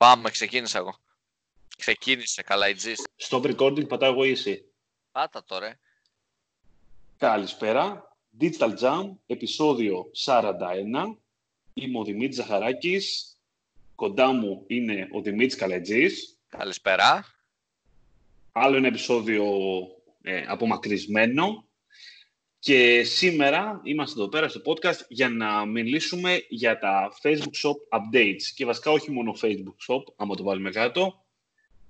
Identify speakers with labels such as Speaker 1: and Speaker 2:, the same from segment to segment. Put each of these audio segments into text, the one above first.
Speaker 1: Πάμε, ξεκίνησα εγώ. Ξεκίνησε καλά η G's.
Speaker 2: Stop recording, πατάω εγώ ή εσύ.
Speaker 1: Πάτα τώρα.
Speaker 2: Καλησπέρα. Digital Jam, επεισόδιο 41. Είμαι ο Δημήτρης Ζαχαράκης. Κοντά μου είναι ο Δημήτρης Καλετζής.
Speaker 1: Καλησπέρα.
Speaker 2: Άλλο ένα επεισόδιο ε, απομακρυσμένο. Και σήμερα είμαστε εδώ πέρα στο podcast για να μιλήσουμε για τα Facebook Shop updates. Και βασικά όχι μόνο Facebook Shop, άμα το βάλουμε κάτω.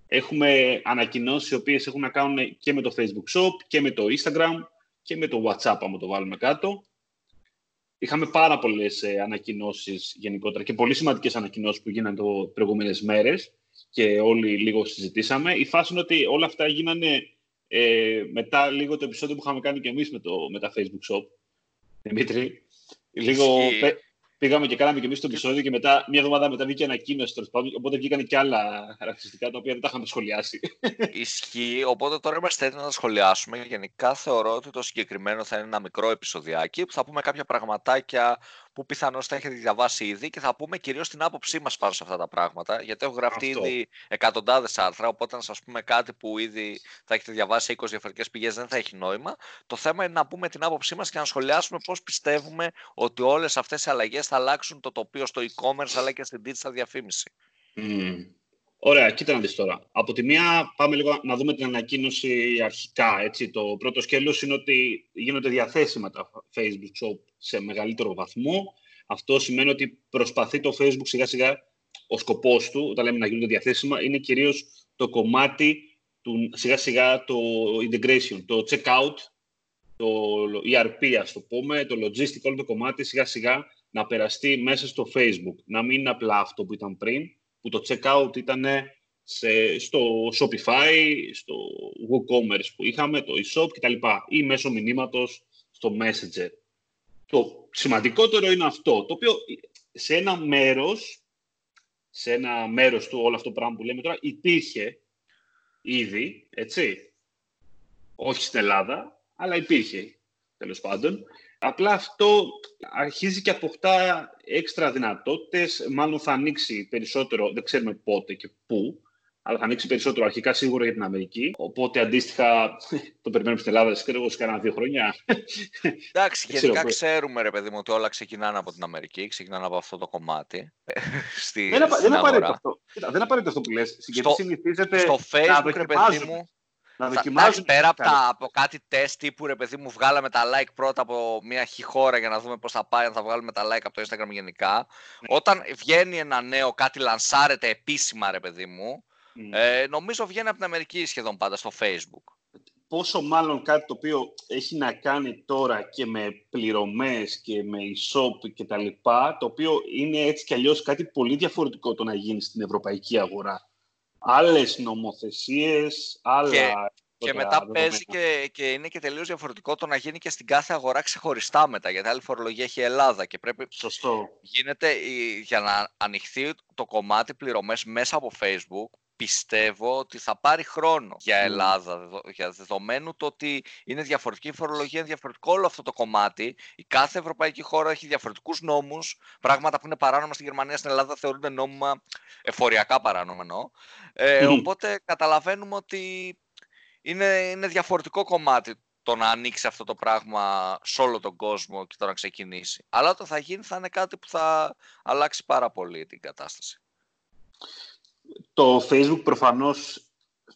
Speaker 2: Έχουμε ανακοινώσεις οι οποίες έχουν να κάνουν και με το Facebook Shop και με το Instagram και με το WhatsApp, άμα το βάλουμε κάτω. Είχαμε πάρα πολλές ε, ανακοινώσεις γενικότερα και πολύ σημαντικές ανακοινώσεις που γίνανε το προηγούμενες μέρες και όλοι λίγο συζητήσαμε. Η φάση είναι ότι όλα αυτά γίνανε ε, μετά λίγο το επεισόδιο που είχαμε κάνει και εμείς με, το, με τα Facebook Shop, Δημήτρη, λίγο πήγαμε και κάναμε και εμείς το επεισόδιο και μετά, μια εβδομάδα μετά βγήκε ανακοίνωση, οπότε βγήκαν και άλλα χαρακτηριστικά τα οποία δεν τα είχαμε σχολιάσει.
Speaker 1: Ισχύει, οπότε τώρα είμαστε έτοιμοι να τα σχολιάσουμε. Γενικά θεωρώ ότι το συγκεκριμένο θα είναι ένα μικρό επεισοδιάκι που θα πούμε κάποια πραγματάκια που πιθανώς θα έχετε διαβάσει ήδη και θα πούμε κυρίως την άποψή μας πάνω σε αυτά τα πράγματα, γιατί έχω γραφτεί Αυτό. ήδη εκατοντάδες άρθρα, οπότε να σας πούμε κάτι που ήδη θα έχετε διαβάσει σε 20 διαφορετικές πηγές δεν θα έχει νόημα. Το θέμα είναι να πούμε την άποψή μας και να σχολιάσουμε πώς πιστεύουμε ότι όλες αυτές οι αλλαγές θα αλλάξουν το τοπίο στο e-commerce αλλά και στην digital διαφήμιση.
Speaker 2: Mm. Ωραία, κοίτα να δεις τώρα. Από τη μία πάμε λίγο να δούμε την ανακοίνωση αρχικά. Έτσι. Το πρώτο σκέλος είναι ότι γίνονται διαθέσιμα τα Facebook Shop σε μεγαλύτερο βαθμό. Αυτό σημαίνει ότι προσπαθεί το Facebook σιγά σιγά, ο σκοπός του, όταν λέμε να γίνονται διαθέσιμα, είναι κυρίως το κομμάτι του σιγά σιγά το integration, το checkout, το ERP ας το πούμε, το logistic, όλο το κομμάτι σιγά σιγά να περαστεί μέσα στο Facebook. Να μην είναι απλά αυτό που ήταν πριν, που το checkout ήταν σε, στο Shopify, στο WooCommerce που είχαμε, το eShop κτλ. ή μέσω μηνύματος στο Messenger. Το σημαντικότερο είναι αυτό, το οποίο σε ένα μέρος, σε ένα μέρος του όλο αυτό το πράγμα που λέμε τώρα, υπήρχε ήδη, έτσι, όχι στην Ελλάδα, αλλά υπήρχε, τέλος πάντων. Απλά αυτό αρχίζει και αποκτά έξτρα δυνατότητες, μάλλον θα ανοίξει περισσότερο, δεν ξέρουμε πότε και πού, αλλά θα ανοίξει περισσότερο αρχικά σίγουρα για την Αμερική. Οπότε αντίστοιχα το περιμένουμε στην Ελλάδα σε κάνα δύο χρόνια.
Speaker 1: Εντάξει, γενικά ξέρουμε ρε παιδί μου ότι όλα ξεκινάνε από την Αμερική, ξεκινάνε από αυτό το κομμάτι.
Speaker 2: Στη, δεν, δεν απαραίτητο αυτό. δεν απαραίτητο αυτό που λες. Στο, συνηθίζεται
Speaker 1: στο Facebook, ρε παιδί μου, να δοκιμάζουν. Πέρα από, τα, από κάτι τεστ τύπου ρε παιδί μου, βγάλαμε τα like πρώτα από μια χώρα για να δούμε πώς θα πάει, αν θα βγάλουμε τα like από το Instagram γενικά. Ναι. Όταν βγαίνει ένα νέο, κάτι λανσάρεται επίσημα ρε παιδί μου, ε, νομίζω βγαίνει από την Αμερική σχεδόν πάντα στο Facebook.
Speaker 2: Πόσο μάλλον κάτι το οποίο έχει να κάνει τώρα και με πληρωμές και με e-shop και τα λοιπά, το οποίο είναι έτσι κι αλλιώς κάτι πολύ διαφορετικό το να γίνει στην ευρωπαϊκή αγορά. Άλλες νομοθεσίες, άλλα...
Speaker 1: Και, και μετά παίζει και, και είναι και τελείως διαφορετικό το να γίνει και στην κάθε αγορά ξεχωριστά μετά, γιατί άλλη φορολογία έχει η Ελλάδα και πρέπει...
Speaker 2: Σωστό.
Speaker 1: Γίνεται για να ανοιχθεί το κομμάτι πληρωμές μέσα από Facebook, πιστεύω ότι θα πάρει χρόνο για Ελλάδα, για δεδομένου το ότι είναι διαφορετική η φορολογία, διαφορετικό όλο αυτό το κομμάτι. Η κάθε ευρωπαϊκή χώρα έχει διαφορετικούς νόμους. Πράγματα που είναι παράνομα στην Γερμανία, στην Ελλάδα θεωρούνται νόμιμα, εφοριακά παράνομα εννοώ. Ε, Οπότε καταλαβαίνουμε ότι είναι, είναι διαφορετικό κομμάτι το να ανοίξει αυτό το πράγμα σε όλο τον κόσμο και το να ξεκινήσει. Αλλά όταν θα γίνει θα είναι κάτι που θα αλλάξει πάρα πολύ την κατάσταση.
Speaker 2: Το Facebook προφανώς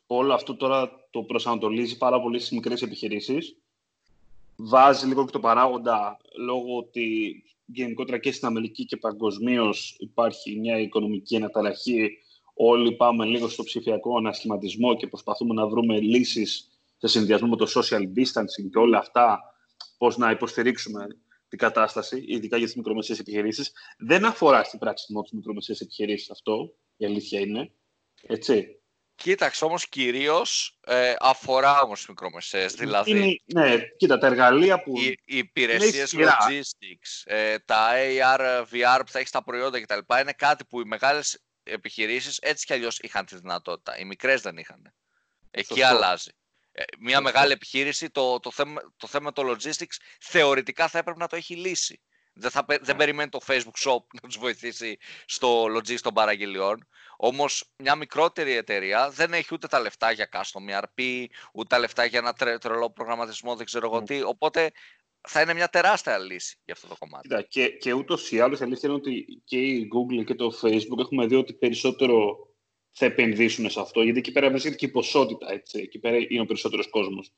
Speaker 2: όλο αυτό τώρα το προσανατολίζει πάρα πολύ στις μικρές επιχειρήσεις. Βάζει λίγο και το παράγοντα λόγω ότι γενικότερα και στην Αμερική και παγκοσμίως υπάρχει μια οικονομική αναταραχή. Όλοι πάμε λίγο στο ψηφιακό ανασχηματισμό και προσπαθούμε να βρούμε λύσεις σε συνδυασμό με το social distancing και όλα αυτά, πώς να υποστηρίξουμε την κατάσταση, ειδικά για τις μικρομεσαίες επιχειρήσεις. Δεν αφορά στην πράξη μόνο τις μικρομεσαίες επιχειρήσεις αυτό, η αλήθεια είναι. Έτσι.
Speaker 1: Κοίταξε όμως κυρίως ε, αφορά όμως τις μικρομεσαίες, δηλαδή...
Speaker 2: ναι, κοίτα, τα εργαλεία που...
Speaker 1: Οι, οι υπηρεσίες logistics, ε, τα AR, VR που θα έχεις τα προϊόντα κτλ. είναι κάτι που οι μεγάλες επιχειρήσεις έτσι κι αλλιώς είχαν τη δυνατότητα. Οι μικρές δεν είχαν. Εκεί αλλάζει. Ε, μια μεγάλη επιχείρηση, το, το, θέμα, το θέμα το logistics θεωρητικά θα έπρεπε να το έχει λύσει. Δεν, θα, δεν περιμένει το Facebook Shop να τους βοηθήσει στο logis των παραγγελιών. Όμως μια μικρότερη εταιρεία δεν έχει ούτε τα λεφτά για custom ERP, ούτε τα λεφτά για ένα τρε, τρελό προγραμματισμό, δεν ξέρω εγώ τι. Οπότε θα είναι μια τεράστια λύση για αυτό το κομμάτι.
Speaker 2: Κοίτα, και, και ούτως ή άλλως η αλήθεια είναι ότι και η Google και το Facebook έχουμε δει ότι περισσότερο θα επενδύσουν σε αυτό, γιατί εκεί πέρα βρίσκεται και η ποσότητα, έτσι, εκεί πέρα είναι ο περισσότερος κόσμος.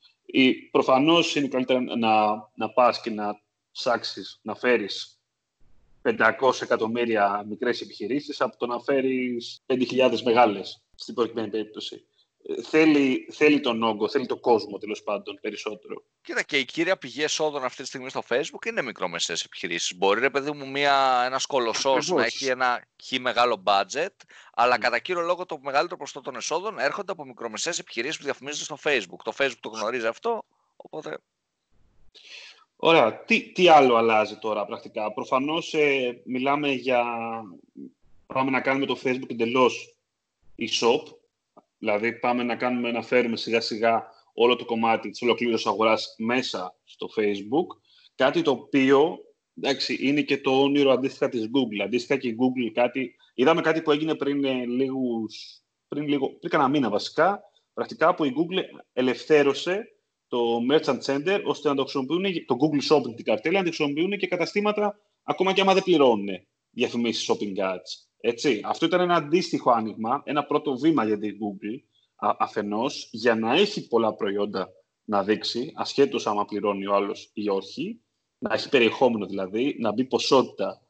Speaker 2: Προφανώς είναι καλύτερα να, να πας και να ψάξεις να φέρεις 500 εκατομμύρια μικρές επιχειρήσεις από το να φέρεις 5.000 μεγάλες, στην προκειμένη περίπτωση θέλει, θέλει τον όγκο, θέλει τον κόσμο τέλος πάντων περισσότερο.
Speaker 1: Κοίτα, και η κύρια πηγή εσόδων αυτή τη στιγμή στο Facebook είναι μικρομεσαίες επιχειρήσεις. Μπορεί, ρε παιδί μου, μια, ένας κολοσσός να έχει ένα χι μεγάλο budget, αλλά mm. κατά κύριο λόγο το μεγαλύτερο ποσοστό των εσόδων έρχονται από μικρομεσαίες επιχειρήσεις που διαφημίζονται στο Facebook. Το Facebook το γνωρίζει αυτό, οπότε...
Speaker 2: Ωραία. Τι, τι άλλο αλλάζει τώρα πρακτικά; Προφανώς ε, μιλάμε για... Πάμε να κάνουμε το Facebook εντελώς e-shop, Δηλαδή πάμε να κάνουμε να φέρουμε σιγά σιγά όλο το κομμάτι της ολοκλήρωσης αγοράς μέσα στο Facebook. Κάτι το οποίο εντάξει, είναι και το όνειρο αντίστοιχα της Google. Αντίστοιχα και η Google κάτι... Είδαμε κάτι που έγινε πριν, ε, λίγους, πριν, λίγο, πριν κανένα μήνα βασικά, πρακτικά που η Google ελευθέρωσε το Merchant Center ώστε να το χρησιμοποιούν, το Google Shopping την καρτέλα, να το χρησιμοποιούν και καταστήματα ακόμα και άμα δεν πληρώνουν διαφημίσεις shopping ads. Έτσι. Αυτό ήταν ένα αντίστοιχο άνοιγμα, ένα πρώτο βήμα για την Google αφενός, για να έχει πολλά προϊόντα να δείξει, ασχέτως άμα πληρώνει ο άλλος ή όχι, να έχει περιεχόμενο δηλαδή, να μπει ποσότητα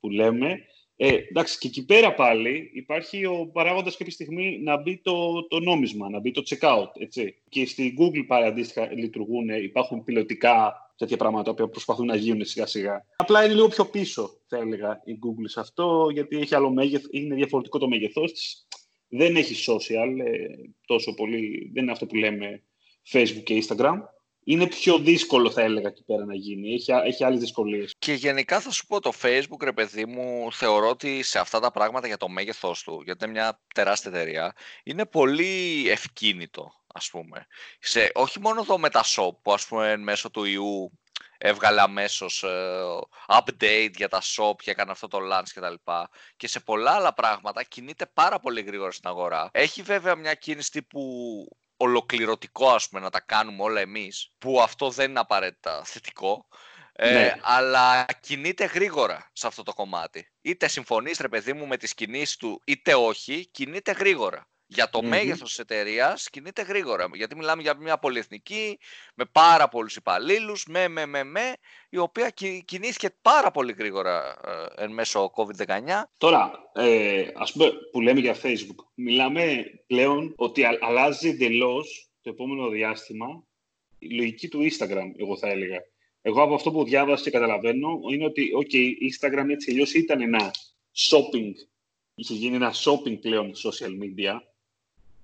Speaker 2: που λέμε. Ε, εντάξει, και εκεί πέρα πάλι υπάρχει ο παράγοντας κάποια στιγμή να μπει το, το νόμισμα, να μπει το checkout. Έτσι. Και στην Google πάλι αντίστοιχα λειτουργούν, υπάρχουν πιλωτικά τέτοια πράγματα που προσπαθούν να γίνουν σιγά σιγά. Απλά είναι λίγο πιο πίσω, θα έλεγα, η Google σε αυτό, γιατί έχει άλλο μέγεθ, είναι διαφορετικό το μέγεθό της. Δεν έχει social ε, τόσο πολύ, δεν είναι αυτό που λέμε Facebook και Instagram. Είναι πιο δύσκολο, θα έλεγα, εκεί πέρα να γίνει. Έχει, έχει άλλες δυσκολίες.
Speaker 1: Και γενικά θα σου πω το Facebook, ρε παιδί μου, θεωρώ ότι σε αυτά τα πράγματα για το μέγεθό του, γιατί είναι μια τεράστια εταιρεία, είναι πολύ ευκίνητο ας πούμε. Σε, όχι μόνο εδώ με τα shop που ας πούμε μέσω του ιού έβγαλε αμέσως ε, update για τα shop και έκανε αυτό το launch κτλ. Και, και σε πολλά άλλα πράγματα κινείται πάρα πολύ γρήγορα στην αγορά. Έχει βέβαια μια κίνηση που ολοκληρωτικό ας πούμε να τα κάνουμε όλα εμείς που αυτό δεν είναι απαραίτητα θετικό ε, ναι. αλλά κινείται γρήγορα σε αυτό το κομμάτι. Είτε συμφωνείς ρε παιδί μου με τις κινήσεις του είτε όχι, κινείται γρήγορα για το mm-hmm. μέγεθος της εταιρείας κινείται γρήγορα. Γιατί μιλάμε για μια πολυεθνική με πάρα πολλούς υπαλλήλους, με, με, με, με, η οποία κινήθηκε πάρα πολύ γρήγορα ε, εν μέσω COVID-19.
Speaker 2: Τώρα, ε, ας πούμε που λέμε για Facebook, μιλάμε πλέον ότι αλλάζει εντελώς το επόμενο διάστημα η λογική του Instagram, εγώ θα έλεγα. Εγώ από αυτό που διάβασα και καταλαβαίνω είναι ότι, okay, Instagram έτσι αλλιώς ήταν ένα shopping, είχε γίνει ένα shopping πλέον social media,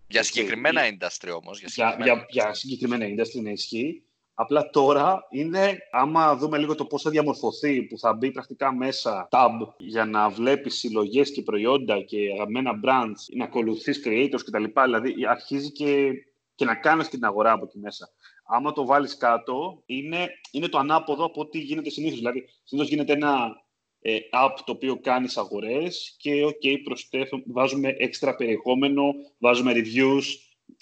Speaker 1: για συγκεκριμένα industry όμως.
Speaker 2: Για συγκεκριμένα, για, για, για συγκεκριμένα industry να ισχύει. Απλά τώρα είναι, άμα δούμε λίγο το πώς θα διαμορφωθεί, που θα μπει πρακτικά μέσα tab για να βλέπεις συλλογές και προϊόντα και αγαπημένα brands, να ακολουθείς creators κτλ. Δηλαδή αρχίζει και, και να κάνεις την αγορά από εκεί μέσα. Άμα το βάλεις κάτω, είναι, είναι το ανάποδο από ό,τι γίνεται συνήθως. Δηλαδή, συνήθως γίνεται ένα ε, app το οποίο κάνεις αγορές και ok, προσθέτω, βάζουμε έξτρα περιεχόμενο, βάζουμε reviews,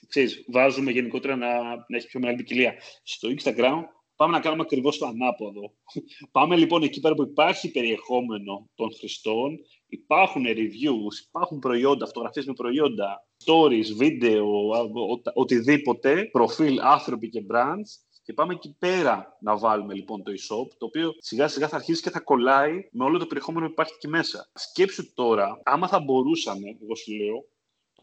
Speaker 2: ξέρεις, βάζουμε γενικότερα να, να έχεις πιο μεγάλη ποικιλία. Στο Instagram πάμε να κάνουμε ακριβώς το ανάποδο. πάμε λοιπόν εκεί πέρα που υπάρχει περιεχόμενο των χρηστών, υπάρχουν reviews, υπάρχουν προϊόντα, φωτογραφίες με προϊόντα, stories, βίντεο, οτιδήποτε, προφίλ, άνθρωποι και brands και πάμε εκεί πέρα να βάλουμε λοιπόν το e-shop, το οποίο σιγά σιγά θα αρχίσει και θα κολλάει με όλο το περιεχόμενο που υπάρχει εκεί μέσα. Σκέψου τώρα, άμα θα μπορούσαμε, εγώ σου λέω,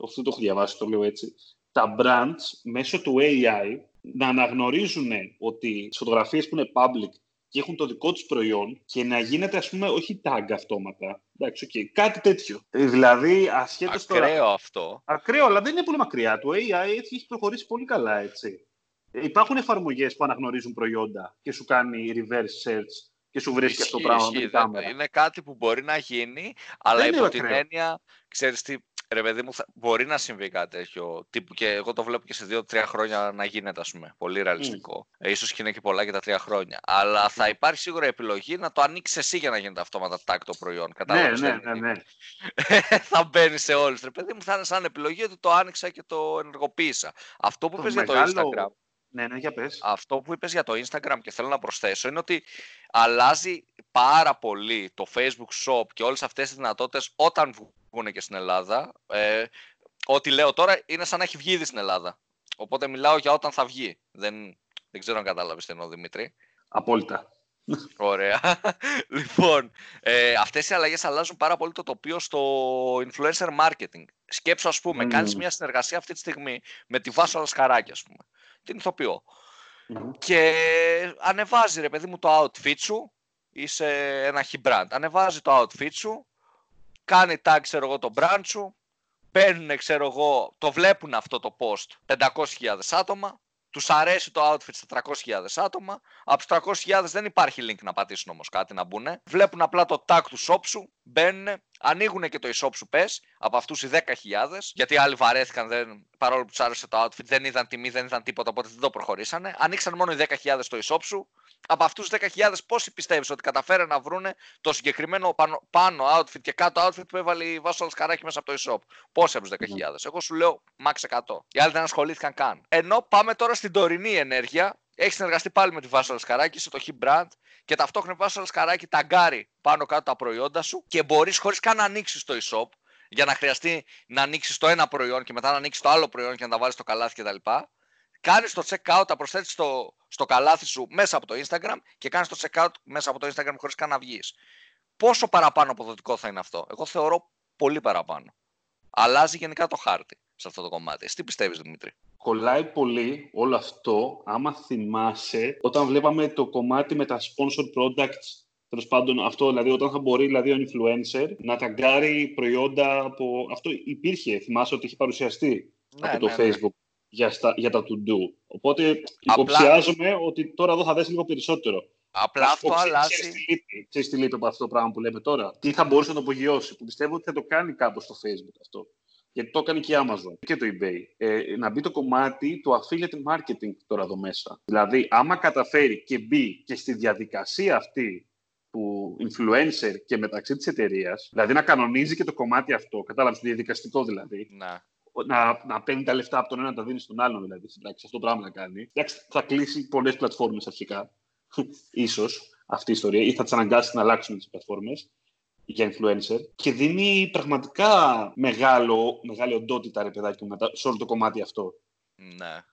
Speaker 2: αυτό το έχω διαβάσει, το λέω έτσι, τα brands μέσω του AI να αναγνωρίζουν ότι τις φωτογραφίες που είναι public και έχουν το δικό τους προϊόν και να γίνεται, ας πούμε, όχι tag αυτόματα. Εντάξει, okay, κάτι τέτοιο. Ε, δηλαδή, ασχέτως
Speaker 1: τώρα. Ακραίο αυτό.
Speaker 2: Ακραίο, αλλά δεν είναι πολύ μακριά. Το AI έτσι έχει προχωρήσει πολύ καλά, έτσι. Υπάρχουν εφαρμογές που αναγνωρίζουν προϊόντα και σου κάνει reverse search και σου βρίσκει αυτό το πράγμα με την κάμερα.
Speaker 1: Είναι κάτι που μπορεί να γίνει, αλλά υπό την έννοια, ξέρεις τι, ρε παιδί μου, θα, μπορεί να συμβεί κάτι τέτοιο. Τύπου και εγώ το βλέπω και σε δύο-τρία χρόνια να γίνεται, ας πούμε. Πολύ ρεαλιστικό. Mm. Ε, ίσως και είναι και πολλά για τα τρία χρόνια. Αλλά θα υπάρχει σίγουρα επιλογή να το ανοίξεις εσύ για να γίνεται αυτόματα tag το προϊόν.
Speaker 2: Κατάλαβες, ναι, ναι, ναι, ναι.
Speaker 1: θα μπαίνει σε όλε. Ρε παιδί μου, θα είναι σαν επιλογή ότι το άνοιξα και το ενεργοποίησα. Αυτό που πες για το Instagram.
Speaker 2: Ναι, ναι, για πες.
Speaker 1: Αυτό που είπες για το Instagram και θέλω να προσθέσω είναι ότι αλλάζει πάρα πολύ το Facebook Shop και όλες αυτές τις δυνατότητες όταν βγουν και στην Ελλάδα. Ε, ό,τι λέω τώρα είναι σαν να έχει βγει ήδη στην Ελλάδα. Οπότε μιλάω για όταν θα βγει. Δεν, δεν ξέρω αν κατάλαβες τι εννοώ, Δημήτρη.
Speaker 2: Απόλυτα.
Speaker 1: Ωραία. λοιπόν, ε, αυτές οι αλλαγές αλλάζουν πάρα πολύ το τοπίο στο influencer marketing. Σκέψου, ας πούμε, mm. κάνεις μια συνεργασία αυτή τη στιγμή με τη Βάσο Αλασκαράκη, ας πούμε την ηθοποιώ. Και ανεβάζει ρε παιδί μου το outfit σου, είσαι ένα hit brand, ανεβάζει το outfit σου, κάνει tag ξέρω εγώ το brand σου, παίρνουν ξέρω εγώ, το βλέπουν αυτό το post 500.000 άτομα, τους αρέσει το outfit στα 300.000 άτομα. Από τους 300.000 δεν υπάρχει link να πατήσουν όμως κάτι να μπουν. Βλέπουν απλά το tag του shop σου, μπαίνουν, ανοίγουν και το e-shop σου πες, από αυτούς οι 10.000, γιατί άλλοι βαρέθηκαν δεν, παρόλο που τους άρεσε το outfit, δεν είδαν τιμή, δεν είδαν τίποτα, οπότε δεν το προχωρήσανε. Ανοίξαν μόνο οι 10.000 το e-shop σου. Από αυτούς του 10.000 πόσοι πιστεύεις ότι καταφέραν να βρούνε το συγκεκριμένο πάνω, πάνω outfit και κάτω outfit που έβαλε η Βάσο Αλσκαράκη μέσα από το e-shop; Πόσοι από τους 10.000. Εγώ σου λέω max 100. Οι άλλοι δεν ασχολήθηκαν καν. Ενώ πάμε τώρα στην τωρινή ενέργεια, έχει συνεργαστεί πάλι με τη Βάσο Αλσκαράκη, είσαι το hit brand και ταυτόχρονα η Βάσο Αλσκαράκη ταγκάρει πάνω κάτω τα προϊόντα σου και μπορείς χωρίς καν να ανοίξεις το e-shop για να χρειαστεί να ανοίξεις το ένα προϊόν και μετά να ανοίξεις το άλλο προϊόν και να τα βάλεις στο καλάθι κτλ. Κάνεις το checkout, τα προσθέτεις στο, στο καλάθι σου μέσα από το Instagram και κάνεις το checkout μέσα από το Instagram χωρίς καν να βγεις. Πόσο παραπάνω αποδοτικό θα είναι αυτό, Εγώ θεωρώ πολύ παραπάνω. Αλλάζει γενικά το χάρτη σε αυτό το κομμάτι. Εσύ τι πιστεύεις, Δημήτρη;
Speaker 2: Κολλάει πολύ όλο αυτό, άμα θυμάσαι, όταν βλέπαμε το κομμάτι με τα sponsored products Τέλος πάντων, αυτό δηλαδή, όταν θα μπορεί δηλαδή, ο influencer να ταγκάρει προϊόντα από. Αυτό υπήρχε. Θυμάσαι ότι έχει παρουσιαστεί ναι, από το ναι, ναι. Facebook Για, στα, για τα to-do. Οπότε Απλά... υποψιάζομαι ότι τώρα εδώ θα δέσει λίγο περισσότερο.
Speaker 1: Απλά αυτό αλλάζει.
Speaker 2: Ξέρεις τι λείπει από αυτό το πράγμα που λέμε τώρα; Τι θα μπορούσε να το απογειώσει. Που πιστεύω ότι θα το κάνει κάπως στο Facebook αυτό. Γιατί το έκανε και η Amazon και το eBay. Ε, να μπει το κομμάτι του affiliate marketing τώρα εδώ μέσα. Δηλαδή, άμα καταφέρει και μπει και στη διαδικασία αυτή του influencer και μεταξύ της εταιρείας, δηλαδή να κανονίζει και το κομμάτι αυτό, κατάλαβες, το διαδικαστικό δηλαδή.
Speaker 1: Να.
Speaker 2: Να, να παίρνει τα λεφτά από τον ένα να τα δίνει στον άλλον, δηλαδή. Εντάξει, αυτό το πράγμα να κάνει. Εντάξει, θα κλείσει πολλές πλατφόρμες αρχικά. ίσως αυτή η ιστορία, ή θα τις αναγκάσεις να αλλάξουν τις πλατφόρμες για influencer και δίνει πραγματικά μεγάλο, μεγάλη οντότητα, ρε παιδάκι, σε όλο το κομμάτι αυτό.
Speaker 1: Ναι.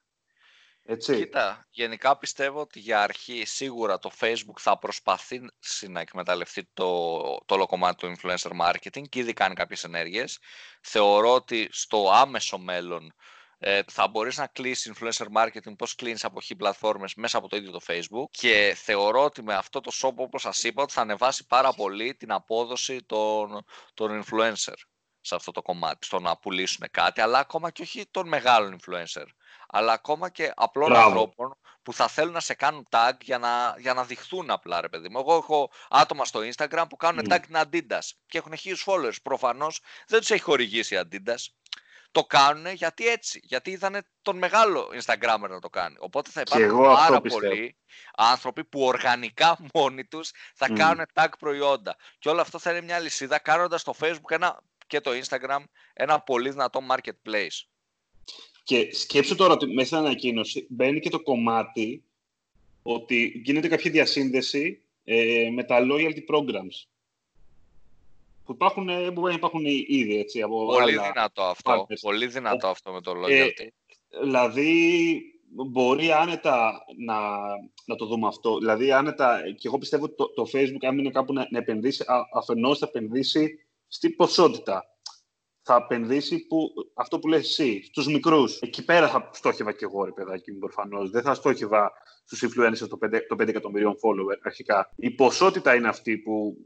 Speaker 2: Έτσι.
Speaker 1: Κοίτα, γενικά πιστεύω ότι για αρχή σίγουρα το Facebook θα προσπαθήσει να εκμεταλλευτεί το, το όλο κομμάτι του influencer marketing και ήδη κάνει κάποιες ενέργειες. Θεωρώ ότι στο άμεσο μέλλον ε, θα μπορείς να κλείσεις influencer marketing πώς κλείνεις από χι πλατφόρμες μέσα από το ίδιο το Facebook και θεωρώ ότι με αυτό το shop όπως σας είπα ότι θα ανεβάσει πάρα πολύ την απόδοση των, των influencer σε αυτό το κομμάτι, στο να πουλήσουν κάτι, αλλά ακόμα και όχι των μεγάλων influencer αλλά ακόμα και απλών ανθρώπων που θα θέλουν να σε κάνουν tag για να, για να δειχθούν απλά, ρε παιδί μου. Εγώ έχω άτομα στο Instagram που κάνουν tag την Adidas και έχουν χίλιους followers. Προφανώς δεν τους έχει χορηγήσει η Adidas. Το κάνουν γιατί έτσι, γιατί είδανε τον μεγάλο Instagrammer να το κάνει. Οπότε θα υπάρχουν πάρα πολλοί άνθρωποι που οργανικά μόνοι τους θα mm. κάνουν tag προϊόντα. Και όλο αυτό θα είναι μια λυσίδα κάνοντας το Facebook ένα, και το Instagram ένα πολύ δυνατό marketplace.
Speaker 2: Και σκέψου τώρα ότι μέσα στην ανακοίνωση μπαίνει και το κομμάτι ότι γίνεται κάποια διασύνδεση ε, με τα loyalty programs. Που υπάρχουν, ε, μπορεί να υπάρχουν ήδη, έτσι, από
Speaker 1: Πολύ δυνατό αυτό. Πολύ δυνατό αυτό με το loyalty. Ε,
Speaker 2: δηλαδή, μπορεί άνετα να, να το δούμε αυτό. Δηλαδή, άνετα, και εγώ πιστεύω ότι το, το Facebook, αν είναι κάπου να, να επενδύσει, αφενός θα επενδύσει στην ποσότητα θα επενδύσει που, αυτό που λες εσύ, στους μικρούς. Εκεί πέρα θα στόχευα και εγώ, ρε παιδάκι μου, προφανώς. Δεν θα στόχευα στους influencers των 5, 5 εκατομμυρίων follower αρχικά. Η ποσότητα είναι αυτή που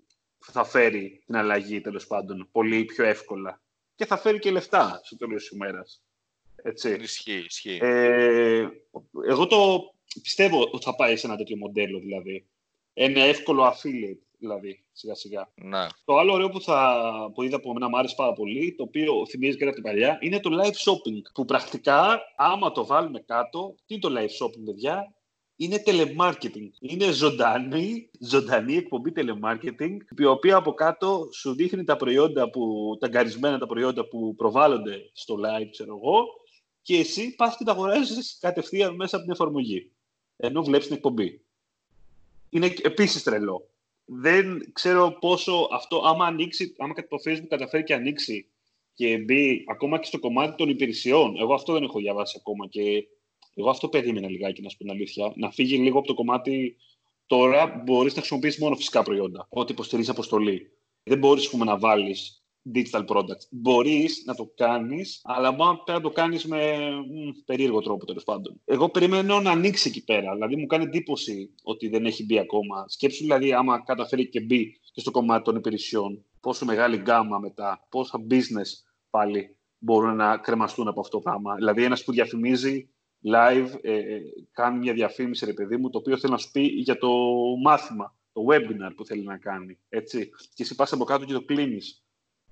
Speaker 2: θα φέρει την αλλαγή, τέλος πάντων, πολύ πιο εύκολα. Και θα φέρει και λεφτά στο τέλος της ημέρας. Έτσι.
Speaker 1: Ισχύει, ισχύει.
Speaker 2: Ε, εγώ το πιστεύω ότι θα πάει σε ένα τέτοιο μοντέλο, δηλαδή. Ένα εύκολο affiliate δηλαδή, σιγά σιγά.
Speaker 1: Ναι.
Speaker 2: Το άλλο ωραίο που, θα, που είδα που εμένα μου άρεσε πάρα πολύ, το οποίο θυμίζει και από την παλιά, είναι το live shopping. Που πρακτικά, άμα το βάλουμε κάτω, τι είναι το live shopping, παιδιά, είναι telemarketing. Είναι ζωντανή, ζωντανή εκπομπή telemarketing, η οποία από κάτω σου δείχνει τα προϊόντα που, τα αγκαρισμένα τα προϊόντα που προβάλλονται στο live, ξέρω εγώ, και εσύ πας και τα αγοράζεις κατευθείαν μέσα από την εφαρμογή, ενώ βλέπεις την εκπομπή. Είναι επίσης τρελό. Δεν ξέρω πόσο αυτό, άμα ανοίξει, άμα το Facebook καταφέρει και ανοίξει και μπει ακόμα και στο κομμάτι των υπηρεσιών. Εγώ αυτό δεν έχω διαβάσει ακόμα και εγώ αυτό περίμενα λιγάκι, να σου πω την αλήθεια. Να φύγει λίγο από το κομμάτι. Τώρα μπορείς να χρησιμοποιήσεις μόνο φυσικά προϊόντα. Ό,τι υποστηρίζει αποστολή. Δεν μπορείς να βάλεις digital products. Μπορείς να το κάνεις, αλλά μόνο πρέπει να το κάνεις με μ, περίεργο τρόπο τέλος πάντων. Εγώ περιμένω να ανοίξει εκεί πέρα. Δηλαδή μου κάνει εντύπωση ότι δεν έχει μπει ακόμα. Σκέψου δηλαδή, άμα καταφέρει και μπει και στο κομμάτι των υπηρεσιών, πόσο μεγάλη γκάμα μετά, πόσα business πάλι μπορούν να κρεμαστούν από αυτό το πράγμα. Δηλαδή, ένας που διαφημίζει live, ε, ε, κάνει μια διαφήμιση, ρε παιδί μου, το οποίο θέλει να σου πει για το μάθημα, το webinar που θέλει να κάνει. Έτσι. Και εσύ πας από κάτω και το κλείνεις.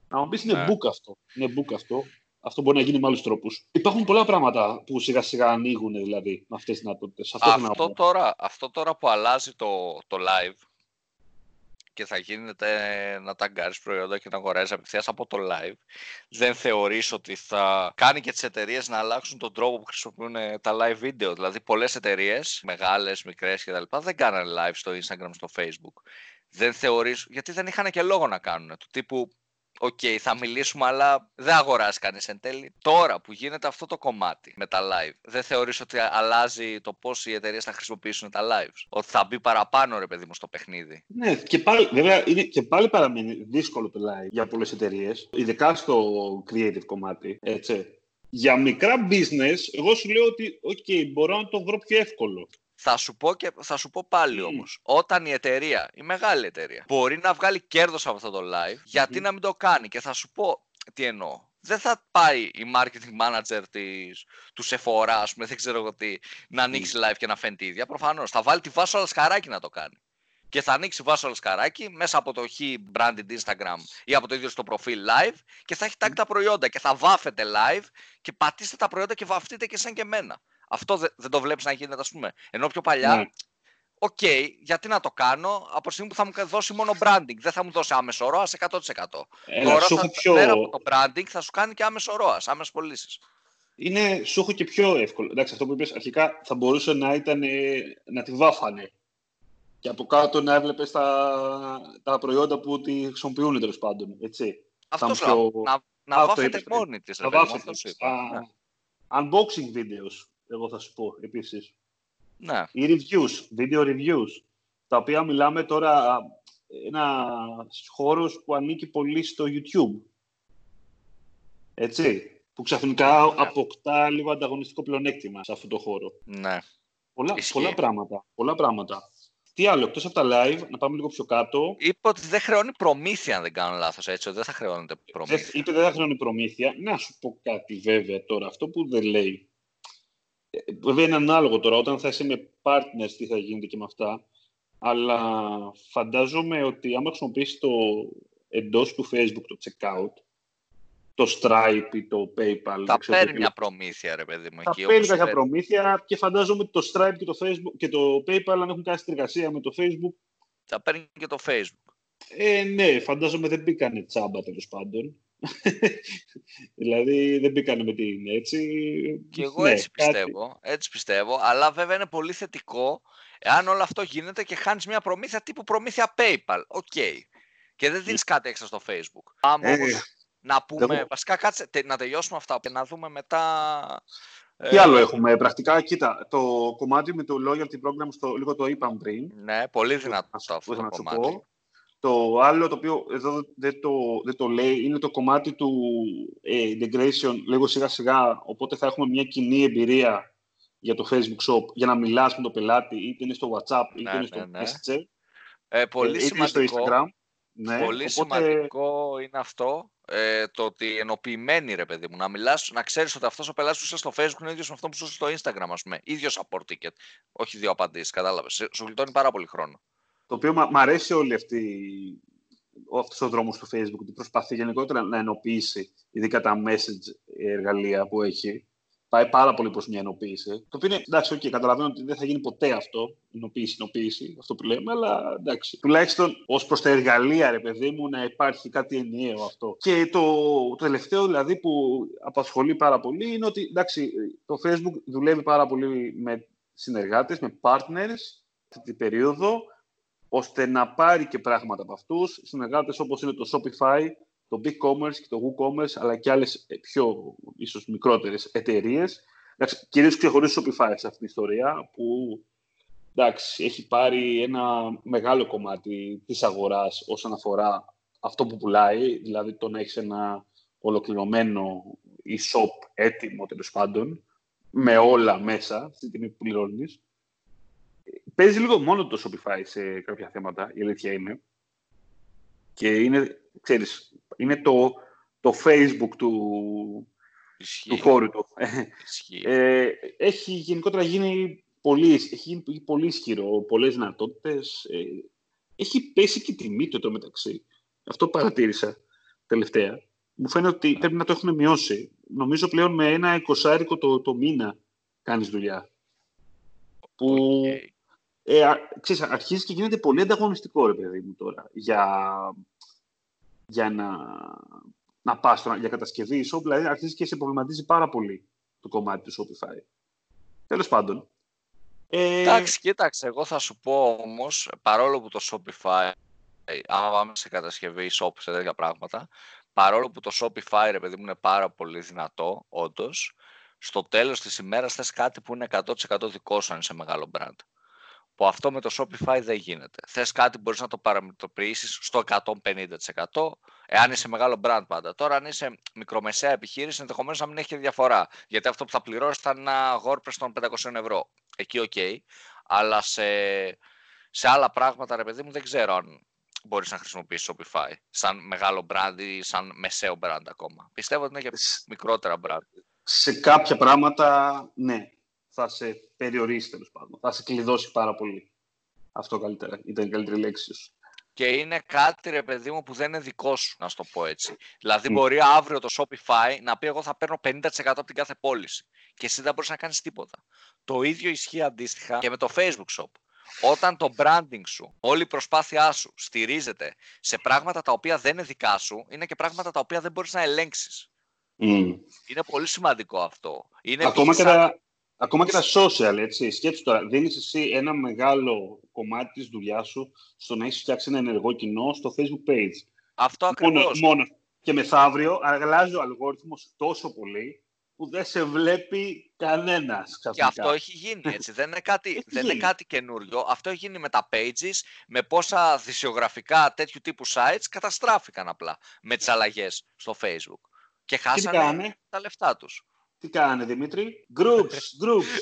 Speaker 2: Να μου πεις είναι
Speaker 1: Ναι.
Speaker 2: book αυτό. Είναι book αυτό. Αυτό μπορεί να γίνει με άλλους τρόπους. Υπάρχουν πολλά πράγματα που σιγά σιγά ανοίγουν δηλαδή με αυτές τις δυνατότητες. Αυτό, θέλω να
Speaker 1: Αυτό
Speaker 2: πω.
Speaker 1: τώρα, αυτό τώρα που αλλάζει το, το live και θα γίνεται να ταγκάρεις προϊόντα και να αγοράζεις απευθείας από το live, δεν θεωρείς ότι θα κάνει και τις εταιρείες να αλλάξουν τον τρόπο που χρησιμοποιούν ε, τα live video. Δηλαδή πολλές εταιρείες, μεγάλες, μικρές κτλ. δεν κάνανε live στο Instagram, στο Facebook. Δεν θεωρείς, γιατί δεν είχαν και λόγο να κάνουν. Του τύπου, οκ, θα μιλήσουμε, αλλά δεν αγοράζει κανείς εν τέλει. Τώρα που γίνεται αυτό το κομμάτι με τα live, δεν θεωρείς ότι αλλάζει το πώς οι εταιρείες θα χρησιμοποιήσουν τα lives; Ότι θα μπει παραπάνω, ρε παιδί μου, στο παιχνίδι;
Speaker 2: Ναι, και πάλι, βέβαια είναι, και πάλι παραμένει δύσκολο το live για πολλές εταιρείες, ειδικά στο creative κομμάτι. Έτσι. Για μικρά business, εγώ σου λέω ότι OK, μπορώ να το βρω πιο εύκολο.
Speaker 1: Θα σου πω, και, θα σου πω πάλι
Speaker 2: Μμ.
Speaker 1: όμως, όταν η εταιρεία, η μεγάλη εταιρεία, μπορεί να βγάλει κέρδος από αυτό το live, γιατί
Speaker 2: Μμμ.
Speaker 1: να μην το κάνει. Και θα σου πω τι εννοώ. Δεν θα πάει η marketing manager της, του Sephora, ας πούμε, δεν ξέρω εγώ τι, να ανοίξει live και να βάφεται η ίδια. Προφανώς. Θα βάλει τη Βάσω Λασκαράκη να το κάνει. Και θα ανοίξει Βάσω Λασκαράκη μέσα από το χ branded Instagram ή από το ίδιο στο προφίλ live και θα έχει tag τα προϊόντα και θα βάφετε live και πατήστε τα προϊόντα και βαφτείτε και σαν και εμένα. Αυτό δε- δεν το βλέπεις να γίνεται, ας πούμε. Ενώ πιο παλιά
Speaker 2: Ναι.
Speaker 1: Οκ, γιατί να το κάνω από τη στιγμή που θα μου δώσει μόνο branding, δεν θα μου δώσει άμεσο ROAS 100%.
Speaker 2: Έλα,
Speaker 1: Τώρα
Speaker 2: σου
Speaker 1: θα,
Speaker 2: έχω πιο...
Speaker 1: πέρα από το branding θα σου κάνει και άμεσο ROAS, άμεσες πωλήσεις.
Speaker 2: Είναι, σου έχω και πιο εύκολο. Εντάξει, αυτό που είπες αρχικά θα μπορούσε να ήταν ε, να τη βάφανε. Και από κάτω να έβλεπες τα, τα προϊόντα που τη χρησιμοποιούν τέλος πάντων. Έτσι.
Speaker 1: Αυτό
Speaker 2: πιο-
Speaker 1: σου λέω, να, να
Speaker 2: Α, αυτό
Speaker 1: βάφετε
Speaker 2: είπες πριν.
Speaker 1: μόνη της, ρε
Speaker 2: Θα
Speaker 1: παιδί μου,
Speaker 2: βάφετε
Speaker 1: αυτό σου
Speaker 2: στα
Speaker 1: είπα. Ναι.
Speaker 2: unboxing videos, εγώ θα σου πω επίσης.
Speaker 1: Ναι.
Speaker 2: Ή reviews, video reviews, τα οποία μιλάμε τώρα ένα χώρος που ανήκει πολύ στο YouTube. Έτσι, που ξαφνικά
Speaker 1: Ναι.
Speaker 2: αποκτά λίγο ανταγωνιστικό πλεονέκτημα σε αυτό το χώρο.
Speaker 1: ναι.
Speaker 2: Πολλά,
Speaker 1: Ισχύει.
Speaker 2: πολλά πράγματα, πολλά πράγματα. Τι άλλο, εκτός από τα live, να πάμε λίγο πιο κάτω.
Speaker 1: Είπε ότι δεν χρεώνει προμήθεια, αν δεν κάνω λάθος, έτσι, ότι δεν θα χρεώνεται
Speaker 2: Δεν-
Speaker 1: προμήθεια.
Speaker 2: είπε δεν θα χρεώνει προμήθεια. Να σου πω κάτι βέβαια τώρα, αυτό που δεν λέει. Ε, Βέβαια είναι ανάλογο τώρα, όταν θα είσαι με partners τι θα γίνεται και με αυτά. Αλλά φαντάζομαι ότι άμα χρησιμοποιήσεις το εντός του Facebook το checkout, το Stripe ή το PayPal.
Speaker 1: Θα
Speaker 2: δεν ξέρω
Speaker 1: παίρνει
Speaker 2: τι-
Speaker 1: μια προμήθεια, ρε παιδί μου,
Speaker 2: θα
Speaker 1: εκεί.
Speaker 2: παίρνει
Speaker 1: όπως σου
Speaker 2: κάποια
Speaker 1: λέει.
Speaker 2: προμήθεια και φαντάζομαι ότι το Stripe και το, Facebook, και το PayPal αν έχουν κάνει συνεργασία με το Facebook
Speaker 1: Θα παίρνει και το Facebook.
Speaker 2: Ε, ναι, φαντάζομαι δεν μπήκανε τσάμπα τέλος πάντων. δηλαδή δεν μπήκανε με την έτσι.
Speaker 1: Και εγώ
Speaker 2: Ναι,
Speaker 1: έτσι
Speaker 2: κάτι-
Speaker 1: πιστεύω, έτσι πιστεύω, αλλά βέβαια είναι πολύ θετικό εάν όλο αυτό γίνεται και χάνεις μια προμήθεια τύπου προμήθεια PayPal. Οκ. Και δεν δίνεις κάτι έξτρα στο Facebook. Πάμε
Speaker 2: Ε,
Speaker 1: όμως να πούμε,
Speaker 2: εγώ-
Speaker 1: βασικά κάτσε τε- να τελειώσουμε αυτά και να δούμε μετά...
Speaker 2: Τι
Speaker 1: ε,
Speaker 2: άλλο έχουμε, πρακτικά, κοίτα, το κομμάτι με το loyalty program, στο, λίγο το είπαμε πριν.
Speaker 1: Ναι, πολύ δυνατό
Speaker 2: Αυτό
Speaker 1: αυτό
Speaker 2: ήθελα
Speaker 1: το
Speaker 2: να σου
Speaker 1: κομμάτι.
Speaker 2: πω. Το άλλο το οποίο εδώ δεν το, δεν το λέει είναι το κομμάτι του ε, integration λίγο σιγά σιγά, οπότε θα έχουμε μια κοινή εμπειρία για το Facebook Shop για να μιλάς με τον πελάτη είτε είναι στο WhatsApp είτε
Speaker 1: Ναι,
Speaker 2: είναι στο
Speaker 1: ναι, ναι.
Speaker 2: Messenger
Speaker 1: Ε, πολύ
Speaker 2: είτε είναι στο
Speaker 1: σημαντικό.
Speaker 2: Instagram. Ναι,
Speaker 1: Πολύ
Speaker 2: οπότε,
Speaker 1: σημαντικό είναι αυτό, ε, το ότι ενοποιημένοι ρε παιδί μου, να μιλάς, να ξέρεις ότι αυτός ο πελάτης που είσαι στο facebook είναι ίδιος με αυτό που είσαι στο instagram ας πούμε, ίδιο support ticket, όχι δύο απαντήσεις, κατάλαβες, Σε- σου γλιτώνει πάρα πολύ χρόνο.
Speaker 2: Το οποίο μου αρέσει όλη αυτή αυτός ο δρόμος του Facebook, ότι προσπαθεί γενικότερα να ενοποιήσει, ειδικά τα message εργαλεία που έχει, πάει πάρα πολύ προς μια ενοποίηση. Το οποίο είναι εντάξει, okay, καταλαβαίνω ότι δεν θα γίνει ποτέ αυτό, ενοποίηση, ενοποίηση, αυτό που λέμε, αλλά εντάξει. Τουλάχιστον ως προς τα εργαλεία, ρε παιδί μου, να υπάρχει κάτι ενιαίο αυτό. Και το, το τελευταίο δηλαδή που απασχολεί πάρα πολύ είναι ότι εντάξει, το Facebook δουλεύει πάρα πολύ με συνεργάτες, με partners αυτή την περίοδο, ώστε να πάρει και πράγματα από αυτούς. Συνεργάτε όπως είναι το Shopify, το BigCommerce και το WooCommerce, αλλά και άλλες ε, πιο ίσως μικρότερες εταιρείες. Κυρίως ξεχωρίζει Shopify σε αυτήν την ιστορία, που εντάξει, έχει πάρει ένα μεγάλο κομμάτι της αγοράς όσον αφορά αυτό που πουλάει, δηλαδή το να έχεις ένα ολοκληρωμένο e-shop έτοιμο τέλος πάντων, με όλα μέσα, στη τιμή που πληρώνεις. Παίζει λίγο μόνο το Shopify σε κάποια θέματα, η αλήθεια είναι. Και είναι, ξέρεις, είναι το, το Facebook του, του χώρου του. Ε, έχει γενικότερα γίνει πολύ, έχει γίνει πολύ ισχυρό, πολλές δυνατότητες. Ε, έχει πέσει και τιμή του το μεταξύ. Αυτό παρατήρησα τελευταία. Μου φαίνεται ότι πρέπει να το έχουν μειώσει. Νομίζω πλέον με ένα εικοσάρικο το, το μήνα κάνεις δουλειά. Που ε, ξέρεις, αρχίζει και γίνεται πολύ ανταγωνιστικό, ρε παιδί μου, τώρα, για, για να, να πας για κατασκευή e-shop, δηλαδή αρχίζει και σε προβληματίζει πάρα πολύ το κομμάτι του Shopify. Τέλος πάντων.
Speaker 1: Ε... Εντάξει, κοίταξε, εγώ θα σου πω όμως, παρόλο που το Shopify, άμα πάμε σε κατασκευή e-shop, σε τέτοια πράγματα, παρόλο που το Shopify, ρε παιδί μου, είναι πάρα πολύ δυνατό, όντως, στο τέλος της ημέρας θες κάτι που είναι 100% δικό σου αν είσαι μεγάλο brand που αυτό με το Shopify δεν γίνεται. Θες κάτι μπορείς να το παραμετροποιήσεις στο 150% εάν είσαι μεγάλο brand πάντα. Τώρα αν είσαι μικρομεσαία επιχείρηση ενδεχομένως να μην έχει διαφορά. Γιατί αυτό που θα πληρώσεις θα είναι ένα WordPress των 500 ευρώ. Εκεί οκ. Okay. Αλλά σε, σε άλλα πράγματα ρε παιδί μου δεν ξέρω αν μπορείς να χρησιμοποιήσεις Shopify σαν μεγάλο brand ή σαν μεσαίο brand ακόμα. Πιστεύω ότι είναι για μικρότερα brand.
Speaker 2: Σε κάποια πράγματα ναι θα σε περιορίσει τέλος πάντων. Θα σε κλειδώσει πάρα πολύ. Αυτό καλύτερα. Ήταν η καλύτερη λέξη σου.
Speaker 1: Και είναι κάτι, ρε παιδί μου, που δεν είναι δικό σου, να σου το πω έτσι. Δηλαδή, μπορεί αύριο το Shopify να πει: Εγώ θα παίρνω 50% από την κάθε πώληση. Και εσύ δεν μπορείς να κάνεις τίποτα. Το ίδιο ισχύει αντίστοιχα και με το Facebook Shop. Όταν το branding σου, όλη η προσπάθειά σου στηρίζεται σε πράγματα τα οποία δεν είναι δικά σου, είναι και πράγματα τα οποία δεν μπορείς να ελέγξεις. Mm. Είναι πολύ σημαντικό αυτό. Είναι
Speaker 2: Ακόμα και τα, Ακόμα και τα social, έτσι. Σκέψου τώρα, δίνεις εσύ ένα μεγάλο κομμάτι της δουλειάς σου στο να έχεις φτιάξει ένα ενεργό κοινό στο Facebook page.
Speaker 1: Αυτό ακριβώς.
Speaker 2: Μόνο, Και μεθαύριο αλλάζει ο αλγόριθμος τόσο πολύ που δεν σε βλέπει κανένας.
Speaker 1: Και αυτό έχει γίνει έτσι. δεν είναι κάτι, δεν είναι κάτι καινούριο. Αυτό έχει γίνει με τα pages, με πόσα δισιογραφικά τέτοιου τύπου sites καταστράφηκαν απλά με τις αλλαγές στο Facebook. Και χάσανε τα λεφτά τους.
Speaker 2: Τι κάνει, Δημήτρη; Groups, groups.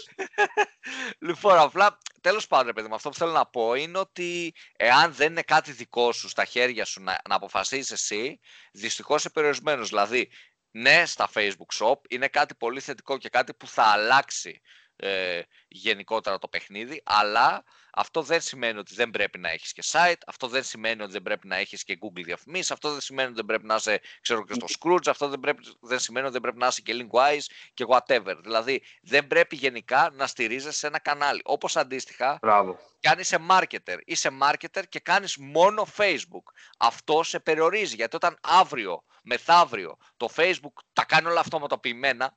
Speaker 1: λοιπόν, απλά, τέλος πάντων, παιδί μου, αυτό που θέλω να πω είναι ότι εάν δεν είναι κάτι δικό σου στα χέρια σου να, να αποφασίσεις εσύ, δυστυχώς είσαι περιορισμένος. Δηλαδή, ναι, στα Facebook Shop είναι κάτι πολύ θετικό και κάτι που θα αλλάξει ε, γενικότερα το παιχνίδι, αλλά αυτό δεν σημαίνει ότι δεν πρέπει να έχεις και site, αυτό δεν σημαίνει ότι δεν πρέπει να έχεις και Google διαφημίσεις, αυτό δεν σημαίνει ότι δεν πρέπει να είσαι ξέρω, και στο Scrooge, αυτό δεν, πρέπει, δεν σημαίνει ότι δεν πρέπει να είσαι και Linkwise και whatever. Δηλαδή δεν πρέπει γενικά να στηρίζεσαι σε ένα κανάλι. Όπως αντίστοιχα,
Speaker 2: Μπράβο.
Speaker 1: κι αν είσαι marketer, είσαι marketer και κάνεις μόνο Facebook. Αυτό σε περιορίζει, γιατί όταν αύριο, μεθαύριο, το Facebook τα κάνει όλα αυτοματοποιημένα,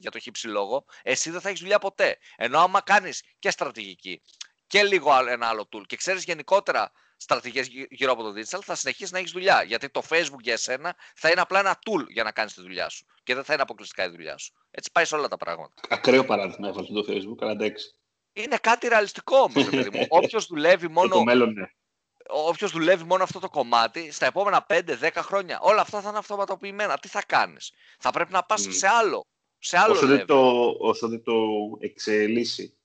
Speaker 1: για το χύψη λόγο, εσύ δεν θα έχεις δουλειά ποτέ. Ενώ άμα κάνεις και στρατηγική και λίγο ένα άλλο tool και ξέρεις γενικότερα στρατηγικές γύρω από το digital, θα συνεχίσεις να έχεις δουλειά. Γιατί το Facebook για εσένα θα είναι απλά ένα tool για να κάνεις τη δουλειά σου. Και δεν θα είναι αποκλειστικά η δουλειά σου. Έτσι πάει σε όλα τα πράγματα.
Speaker 2: Ακραίο παράδειγμα έβαλε το Facebook, αλλά εντάξει.
Speaker 1: Είναι κάτι ρεαλιστικό όμως, παιδί Όποιος δουλεύει μόνο.
Speaker 2: το μέλλον, ναι.
Speaker 1: Όποιος δουλεύει μόνο αυτό το κομμάτι, στα επόμενα 5-10 χρόνια, όλα αυτά θα είναι αυτοματοποιημένα. Τι θα κάνεις, Θα πρέπει να πας mm. σε άλλο σε άλλο
Speaker 2: όσο, δεν το, όσο δεν το εξελίσσει.